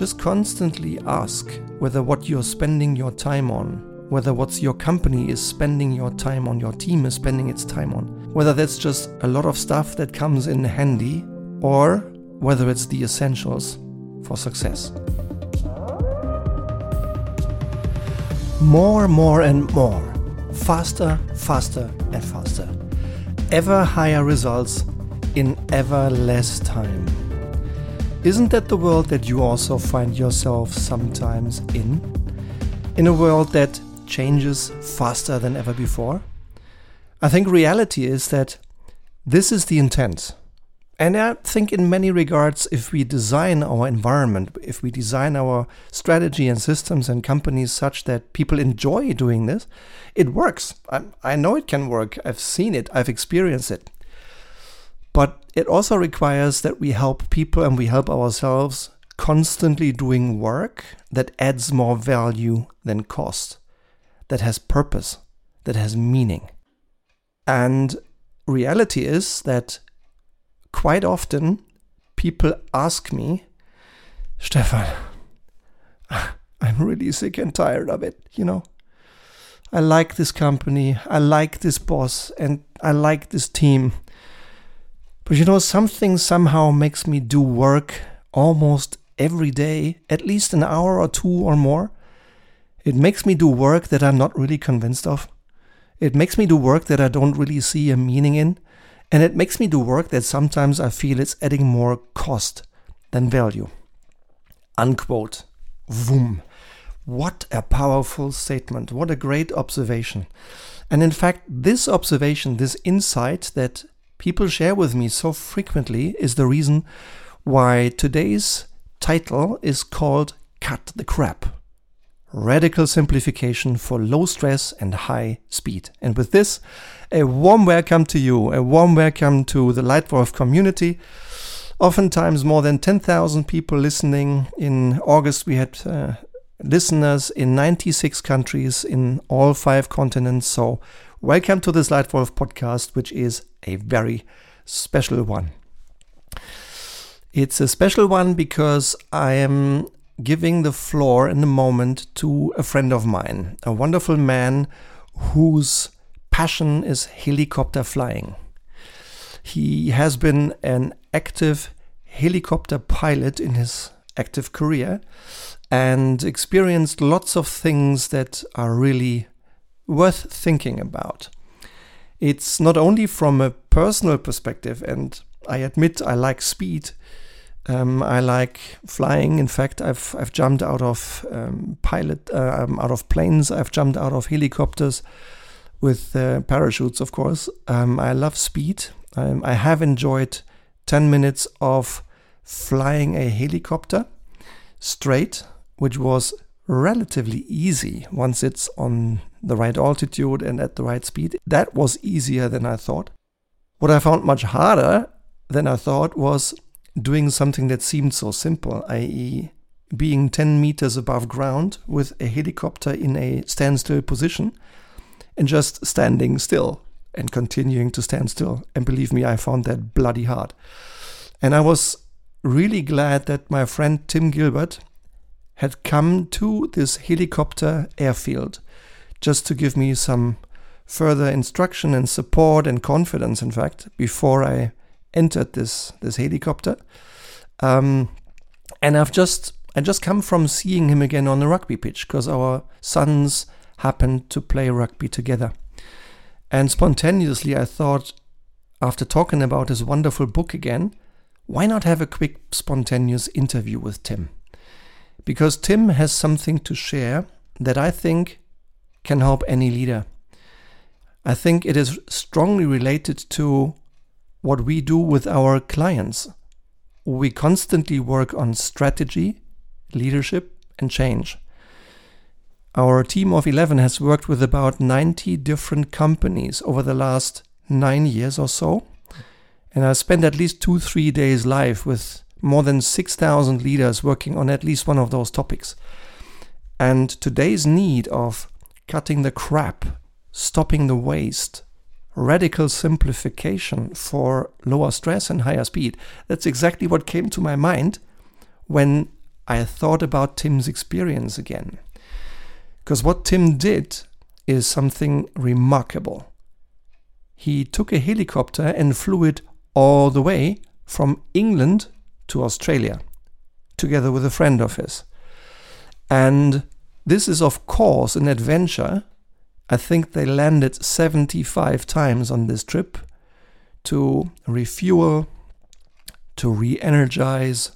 just constantly ask whether what you're spending your time on, whether what your company is spending your time on, your team is spending its time on, whether that's just a lot of stuff that comes in handy, or whether it's the essentials for success. More, more, and more. Faster, faster, and faster. Ever higher results in ever less time. Isn't that the world that you also find yourself sometimes in? In a world that changes faster than ever before? I think reality is that this is the intent. And I think, in many regards, if we design our environment, if we design our strategy and systems and companies such that people enjoy doing this, it works. I, I know it can work. I've seen it, I've experienced it. But it also requires that we help people and we help ourselves constantly doing work that adds more value than cost, that has purpose, that has meaning. And reality is that quite often people ask me, Stefan, I'm really sick and tired of it, you know. I like this company, I like this boss, and I like this team. But you know, something somehow makes me do work almost every day, at least an hour or two or more. It makes me do work that I'm not really convinced of. It makes me do work that I don't really see a meaning in. And it makes me do work that sometimes I feel it's adding more cost than value. Unquote. Voom. What a powerful statement. What a great observation. And in fact, this observation, this insight that people share with me so frequently is the reason why today's title is called Cut the Crap. Radical simplification for low stress and high speed. And with this, a warm welcome to you, a warm welcome to the Leitwolf community. Oftentimes, more than 10,000 people listening. In August, we had uh, listeners in 96 countries in all five continents. So, welcome to this Leitwolf podcast, which is a very special one. It's a special one because I am giving the floor in a moment to a friend of mine, a wonderful man whose passion is helicopter flying. He has been an active helicopter pilot in his active career and experienced lots of things that are really worth thinking about. It's not only from a personal perspective, and I admit I like speed. Um, I like flying. In fact, I've I've jumped out of um, pilot uh, um, out of planes. I've jumped out of helicopters with uh, parachutes, of course. Um, I love speed. Um, I have enjoyed 10 minutes of flying a helicopter straight, which was relatively easy once it's on the right altitude and at the right speed. That was easier than I thought. What I found much harder than I thought was doing something that seemed so simple, i.e., being 10 meters above ground with a helicopter in a standstill position and just standing still and continuing to stand still. And believe me, I found that bloody hard. And I was really glad that my friend Tim Gilbert had come to this helicopter airfield just to give me some further instruction and support and confidence, in fact, before I entered this this helicopter. Um, and I've just I just come from seeing him again on the rugby pitch because our sons happened to play rugby together. And spontaneously, I thought, after talking about his wonderful book again, why not have a quick, spontaneous interview with Tim? Because Tim has something to share that I think can help any leader. I think it is strongly related to what we do with our clients. We constantly work on strategy, leadership, and change. Our team of 11 has worked with about 90 different companies over the last nine years or so. And I spent at least two, three days live with more than 6,000 leaders working on at least one of those topics. And today's need of cutting the crap, stopping the waste, radical simplification for lower stress and higher speed, that's exactly what came to my mind when I thought about Tim's experience again. Because what Tim did is something remarkable. He took a helicopter and flew it all the way from England to Australia, together with a friend of his. And this is, of course, an adventure. I think they landed 75 times on this trip to refuel, to re energize,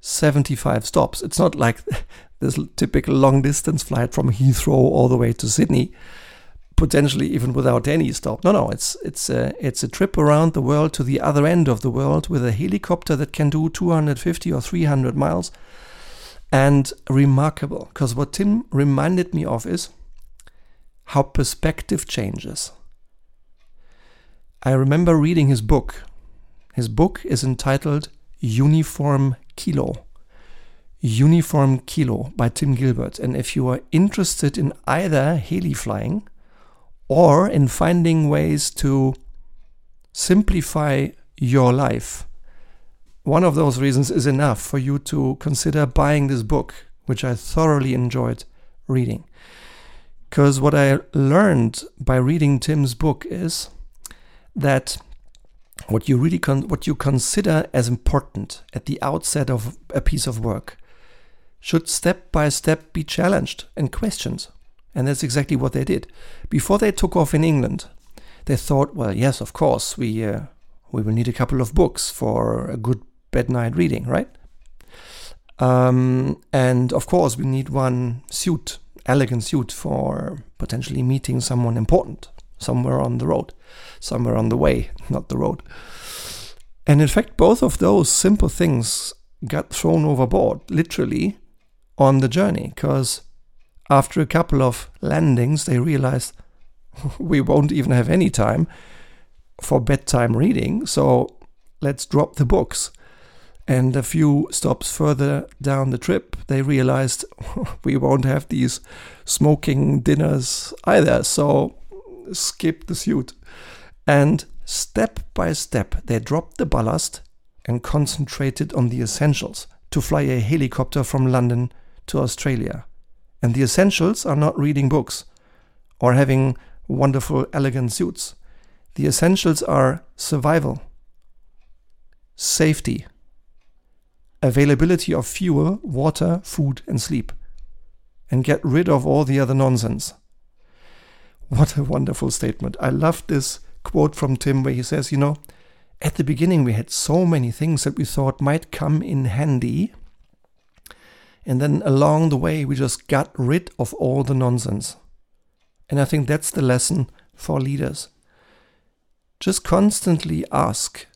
75 stops. It's not like this typical long distance flight from Heathrow all the way to Sydney, potentially even without any stop. No, no, it's it's a it's a trip around the world to the other end of the world with a helicopter that can do 250 or 300 miles. And remarkable, because what Tim reminded me of is how perspective changes. I remember reading his book. His book is entitled Uniform Kilo. Uniform Kilo by Tim Gilbert. And if you are interested in either heli flying or in finding ways to simplify your life, one of those reasons is enough for you to consider buying this book, which I thoroughly enjoyed reading. Because what I learned by reading Tim's book is that what you really con- what you consider as important at the outset of a piece of work should step by step be challenged and questioned. And that's exactly what they did. Before they took off in England, they thought, well, yes, of course, we uh, we will need a couple of books for a good bed night reading, right? Um, and of course, we need one suit, elegant suit for potentially meeting someone important somewhere on the road, somewhere on the way, not the road. And in fact, both of those simple things got thrown overboard, literally, on the journey, because after a couple of landings, they realized we won't even have any time for bedtime reading, so let's drop the books. And a few stops further down the trip, they realized we won't have these smoking dinners either. So skip the suit. And step by step, they dropped the ballast and concentrated on the essentials to fly a helicopter from London to Australia. And the essentials are not reading books or having wonderful, elegant suits. The essentials are survival, safety, availability of fuel, water, food, and sleep, and get rid of all the other nonsense. What a wonderful statement. I love this quote from Tim where he says, You know, at the beginning we had so many things that we thought might come in handy. And then along the way, we just got rid of all the nonsense. And I think that's the lesson for leaders. Just constantly ask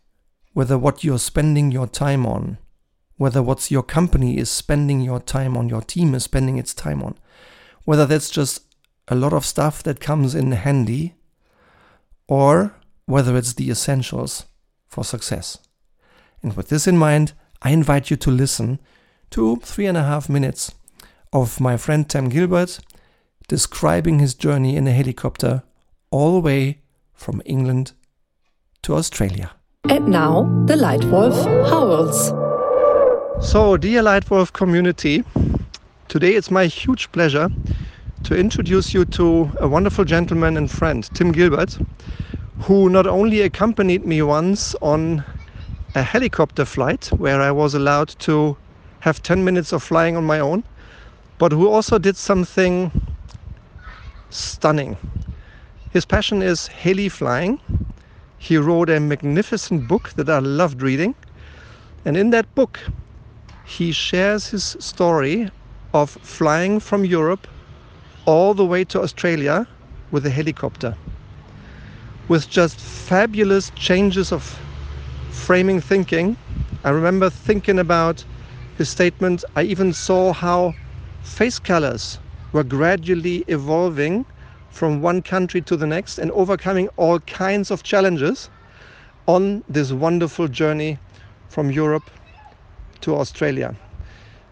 whether what you're spending your time on whether what's your company is spending your time on, your team is spending its time on, whether that's just a lot of stuff that comes in handy, or whether it's the essentials for success. And with this in mind, I invite you to listen to three and a half minutes of my friend Tim Gilbert describing his journey in a helicopter all the way from England to Australia. And now the Leitwolf howls. So, dear Leitwolf community, today it's my huge pleasure to introduce you to a wonderful gentleman and friend, Tim Gilbert, who not only accompanied me once on a helicopter flight where I was allowed to have 10 minutes of flying on my own, but who also did something stunning. His passion is heli flying. He wrote a magnificent book that I loved reading. And in that book, he shares his story of flying from Europe all the way to Australia with a helicopter with just fabulous changes of framing thinking. I remember thinking about his statement. I even saw how face colors were gradually evolving from one country to the next and overcoming all kinds of challenges on this wonderful journey from Europe to Australia.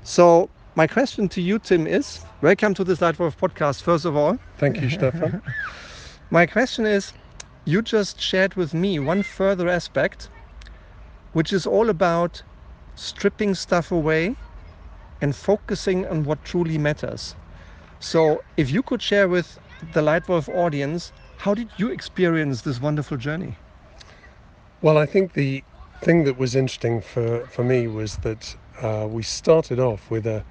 So my question to you, Tim, is welcome to this Leitwolf podcast, first of all. Thank you, Stefan. my question is you just shared with me one further aspect, which is all about stripping stuff away and focusing on what truly matters. So, if you could share with the Leitwolf audience, how did you experience this wonderful journey? Well, I think the thing that was interesting for, for me was that uh, we started off with a,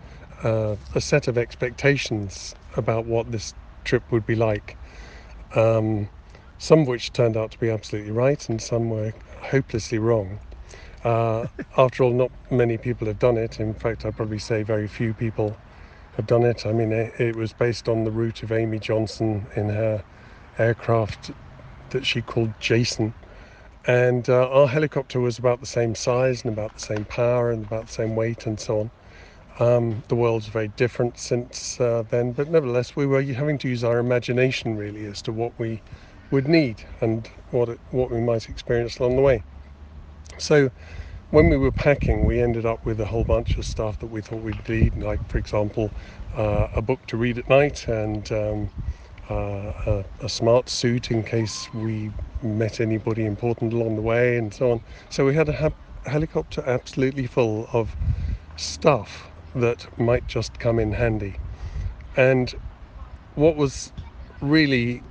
uh, a set of expectations about what this trip would be like. Um, some of which turned out to be absolutely right, and some were hopelessly wrong. Uh, after all, not many people have done it. In fact, I'd probably say very few people have done it. I mean, it, it was based on the route of Amy Johnson in her aircraft that she called Jason. And uh, our helicopter was about the same size and about the same power and about the same weight and so on. Um, the world's very different since uh, then, but nevertheless, we were having to use our imagination really as to what we would need and what it, what we might experience along the way. So when we were packing, we ended up with a whole bunch of stuff that we thought we'd need, like for example, uh, a book to read at night and um, uh, a, a, smart suit in case we met anybody important along the way, and so on. So we had a ha- helicopter absolutely full of stuff that might just come in handy. And what was really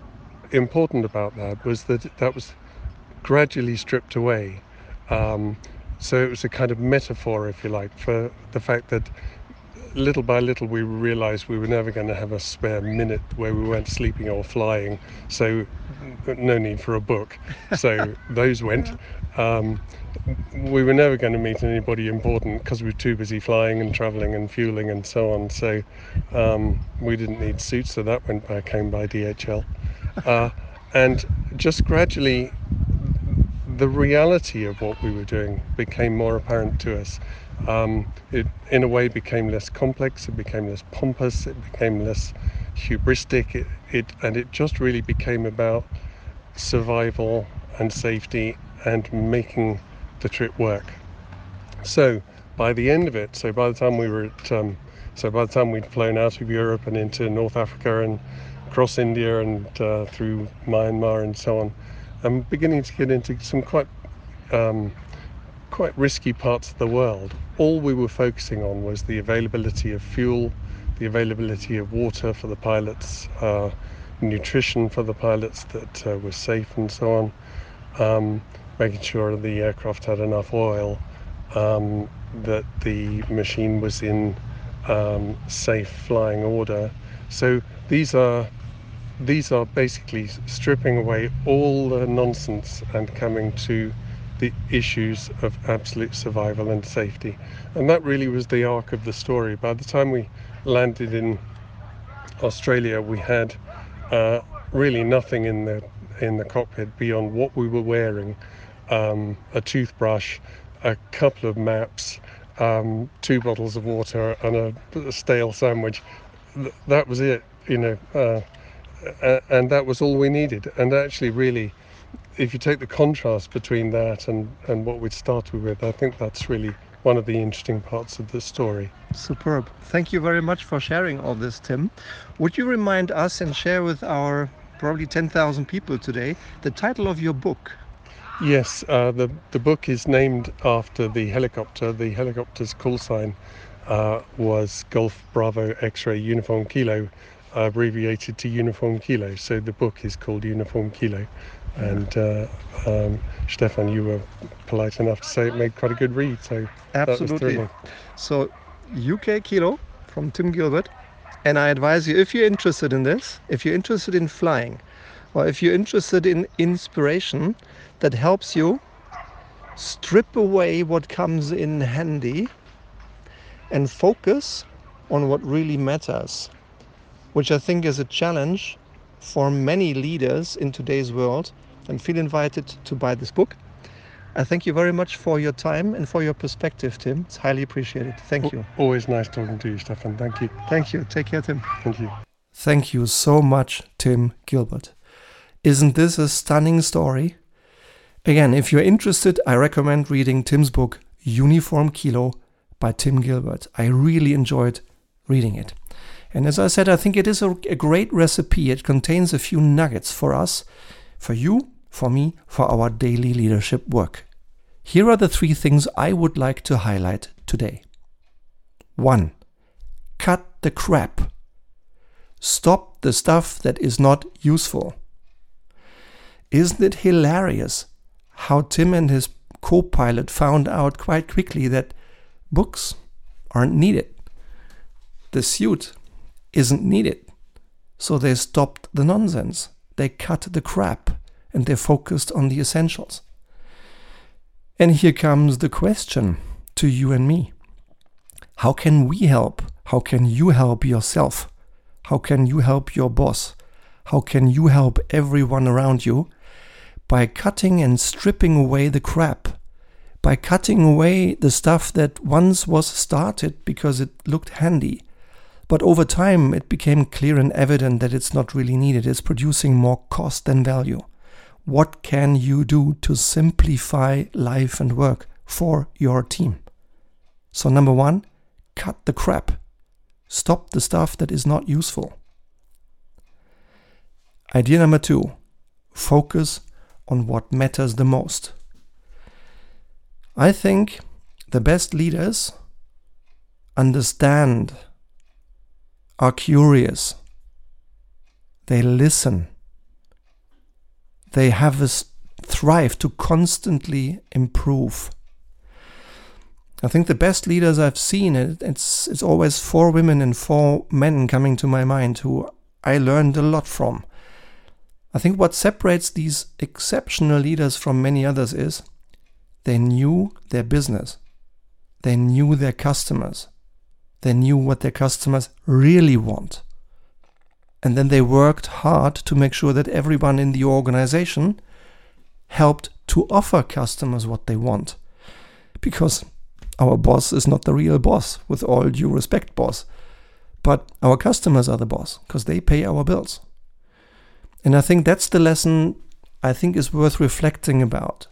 important about that was that that was gradually stripped away. Um, so it was a kind of metaphor, if you like, for the fact that little by little we realized we were never going to have a spare minute where we weren't sleeping or flying. So no need for a book. So those went. Um, we were never going to meet anybody important because we were too busy flying and traveling and fueling and so on. So um, we didn't need suits, so that went back home by DHL. Uh, and just gradually, the reality of what we were doing became more apparent to us. Um, it, in a way, became less complex. It became less pompous. It became less hubristic. It, it and it just really became about survival and safety and making the trip work. So by the end of it, so by the time we were at, um, so by the time we'd flown out of Europe and into North Africa and across India and uh, through Myanmar and so on, I'm beginning to get into some quite um, quite risky parts of the world. All we were focusing on was the availability of fuel, the availability of water for the pilots, uh, nutrition for the pilots that uh, was safe and so on. Um, making sure the aircraft had enough oil, um, that the machine was in um, safe flying order. So these are these are basically stripping away all the nonsense and coming to the issues of absolute survival and safety. And that really was the arc of the story. By the time we landed in Australia, we had uh, really nothing in the in the cockpit beyond what we were wearing um, a toothbrush, a couple of maps, um, two bottles of water, and a, a stale sandwich. That was it, you know, uh, and that was all we needed. And actually, really, if you take the contrast between that and, and what we'd started with, I think that's really one of the interesting parts of the story. Superb. Thank you very much for sharing all this, Tim. Would you remind us and share with our probably 10,000 people today the title of your book? Yes, uh, the the book is named after the helicopter. The helicopter's call sign uh, was Golf Bravo X-ray Uniform Kilo, abbreviated to Uniform Kilo. So the book is called Uniform Kilo. And uh, um, Stefan, you were polite enough to say it made quite a good read. So absolutely. So UK Kilo from Tim Gilbert, and I advise you if you're interested in this, if you're interested in flying, or if you're interested in inspiration that helps you strip away what comes in handy and focus on what really matters, which I think is a challenge for many leaders in today's world. And feel invited to buy this book. I thank you very much for your time and for your perspective, Tim. It's highly appreciated. Thank you. Always nice talking to you, Stefan. Thank you. Thank you. Take care, Tim. Thank you. Thank you so much, Tim Gilbert. Isn't this a stunning story? Again, if you're interested, I recommend reading Tim's book, Uniform Kilo by Tim Gilbert. I really enjoyed reading it. And as I said, I think it is a, a, great recipe. It contains a few nuggets for us, for you, for me, for our daily leadership work. Here are the three things I would like to highlight today. 1. cut the crap. Stop the stuff that is not useful. Isn't it hilarious how Tim and his co pilot found out quite quickly that books aren't needed? The suit isn't needed. So they stopped the nonsense. They cut the crap and they're focused on the essentials. And here comes the question to you and me How can we help? How can you help yourself? How can you help your boss? How can you help everyone around you? By cutting and stripping away the crap. By cutting away the stuff that once was started because it looked handy. But over time, it became clear and evident that it's not really needed. It's producing more cost than value. What can you do to simplify life and work for your team? So, number one, cut the crap. Stop the stuff that is not useful. Idea number two focus on what matters the most. I think the best leaders understand, are curious, they listen, they have a thrive to constantly improve. I think the best leaders I've seen, it's, it's always four women and four men coming to my mind who I learned a lot from. I think what separates these exceptional leaders from many others is they knew their business, they knew their customers, they knew what their customers really want. And then they worked hard to make sure that everyone in the organization helped to offer customers what they want. Because our boss is not the real boss, with all due respect, boss. But our customers are the boss, because they pay our bills. And I think that's the lesson I think is worth reflecting about.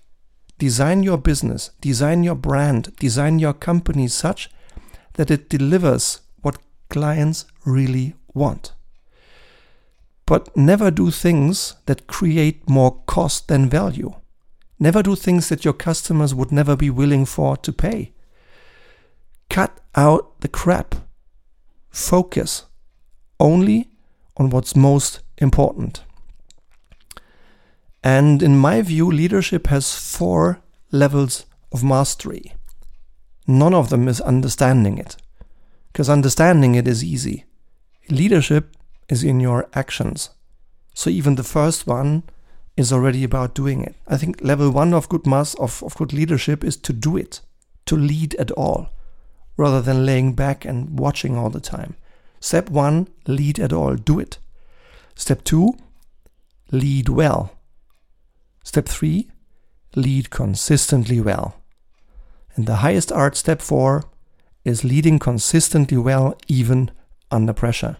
Design your business, design your brand, design your company such that it delivers what clients really want. But never do things that create more cost than value. Never do things that your customers would never be willing for to pay. Cut out the crap. Focus only on what's most important. And in my view, leadership has four levels of mastery. None of them is understanding it, because understanding it is easy. Leadership is in your actions. So even the first one is already about doing it. I think level one of good mass of, of good leadership is to do it, to lead at all, rather than laying back and watching all the time. Step one, lead at all, do it. Step two, lead well. Step three, lead consistently well. And the highest art, step four, is leading consistently well even under pressure.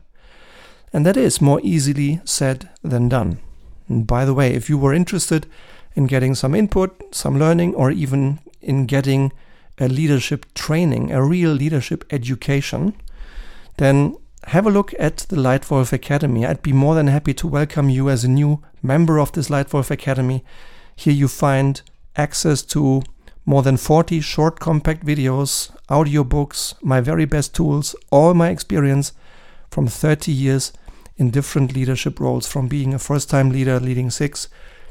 And that is more easily said than done. And by the way, if you were interested in getting some input, some learning, or even in getting a leadership training, a real leadership education, then have a look at the Leitwolf Academy. I'd be more than happy to welcome you as a new member of this Leitwolf Academy. Here you find access to more than 40 short compact videos, audiobooks, my very best tools, all my experience from 30 years in different leadership roles, from being a first time leader leading six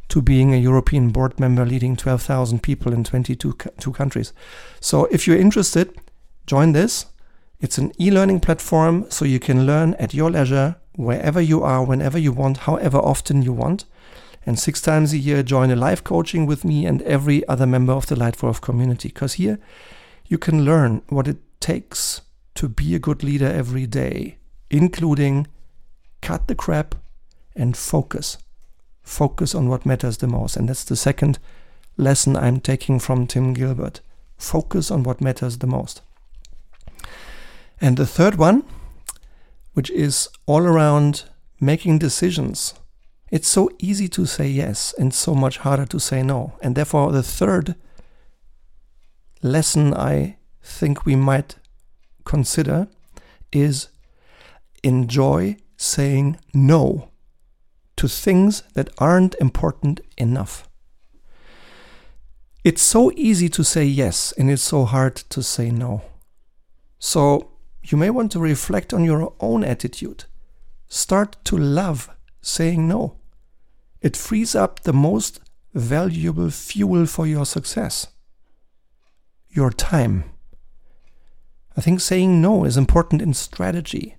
to being a European board member leading 12,000 people in 22 two countries. So if you're interested, join this. It's an e learning platform so you can learn at your leisure, wherever you are, whenever you want, however often you want. And six times a year, join a live coaching with me and every other member of the Leitwolf community. Because here you can learn what it takes to be a good leader every day, including cut the crap and focus. Focus on what matters the most. And that's the second lesson I'm taking from Tim Gilbert. Focus on what matters the most. And the third one, which is all around making decisions. It's so easy to say yes and so much harder to say no. And therefore, the third lesson I think we might consider is enjoy saying no to things that aren't important enough. It's so easy to say yes and it's so hard to say no. So you may want to reflect on your own attitude. Start to love saying no. It frees up the most valuable fuel for your success your time. I think saying no is important in strategy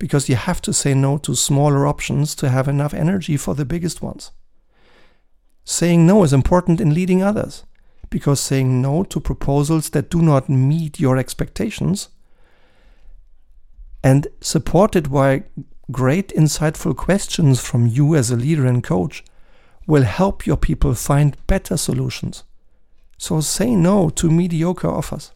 because you have to say no to smaller options to have enough energy for the biggest ones. Saying no is important in leading others because saying no to proposals that do not meet your expectations and supported by great insightful questions from you as a leader and coach will help your people find better solutions. So say no to mediocre offers.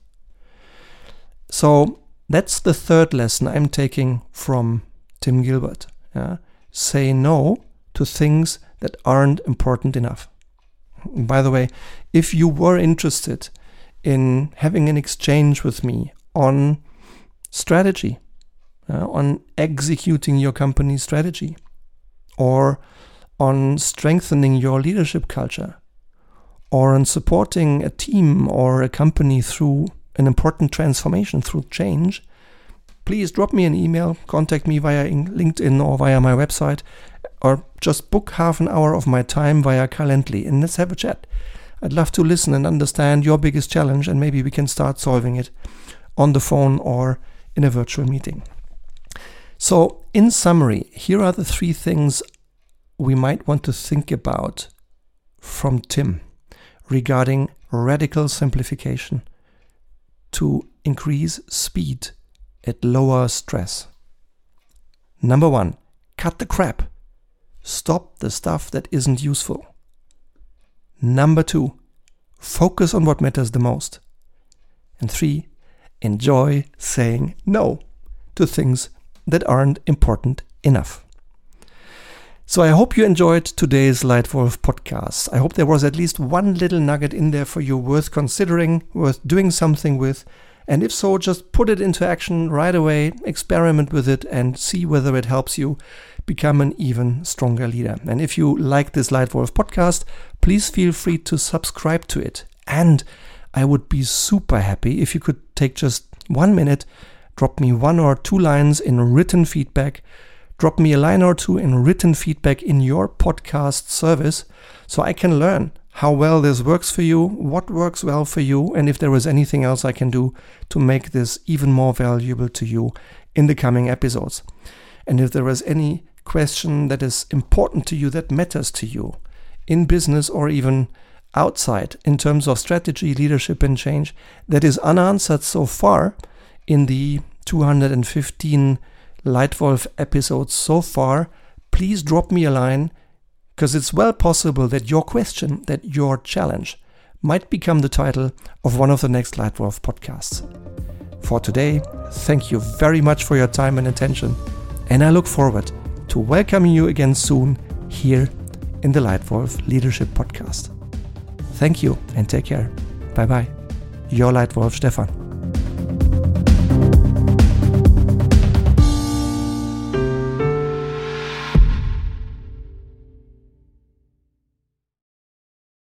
So that's the third lesson I'm taking from Tim Gilbert. Yeah? Say no to things that aren't important enough. By the way, if you were interested in having an exchange with me on strategy, uh, on executing your company strategy, or on strengthening your leadership culture, or on supporting a team or a company through an important transformation, through change, please drop me an email, contact me via LinkedIn or via my website, or just book half an hour of my time via Calendly and let's have a chat. I'd love to listen and understand your biggest challenge, and maybe we can start solving it on the phone or in a virtual meeting. So, in summary, here are the three things we might want to think about from Tim regarding radical simplification to increase speed at lower stress. Number one, cut the crap. Stop the stuff that isn't useful. Number two, focus on what matters the most. And three, enjoy saying no to things that aren't important enough. So I hope you enjoyed today's Leitwolf podcast. I hope there was at least one little nugget in there for you worth considering, worth doing something with. And if so, just put it into action right away, experiment with it, and see whether it helps you become an even stronger leader. And if you like this Leitwolf podcast, please feel free to subscribe to it. And I would be super happy if you could take just one minute, drop me one or two lines in written feedback drop me a line or two in written feedback in your podcast service so I can learn how well this works for you, what works well for you, and if there is anything else I can do to make this even more valuable to you in the coming episodes. And if there is any question that is important to you, that matters to you in business or even outside in terms of strategy, leadership, and change that is unanswered so far in the 215 Leitwolf episodes so far, please drop me a line because it's well possible that your question, that your challenge, might become the title of one of the next Leitwolf podcasts. For today, thank you very much for your time and attention, and I look forward to welcoming you again soon here in the Leitwolf Leadership Podcast. Thank you and take care. Bye bye. Your Leitwolf Stefan.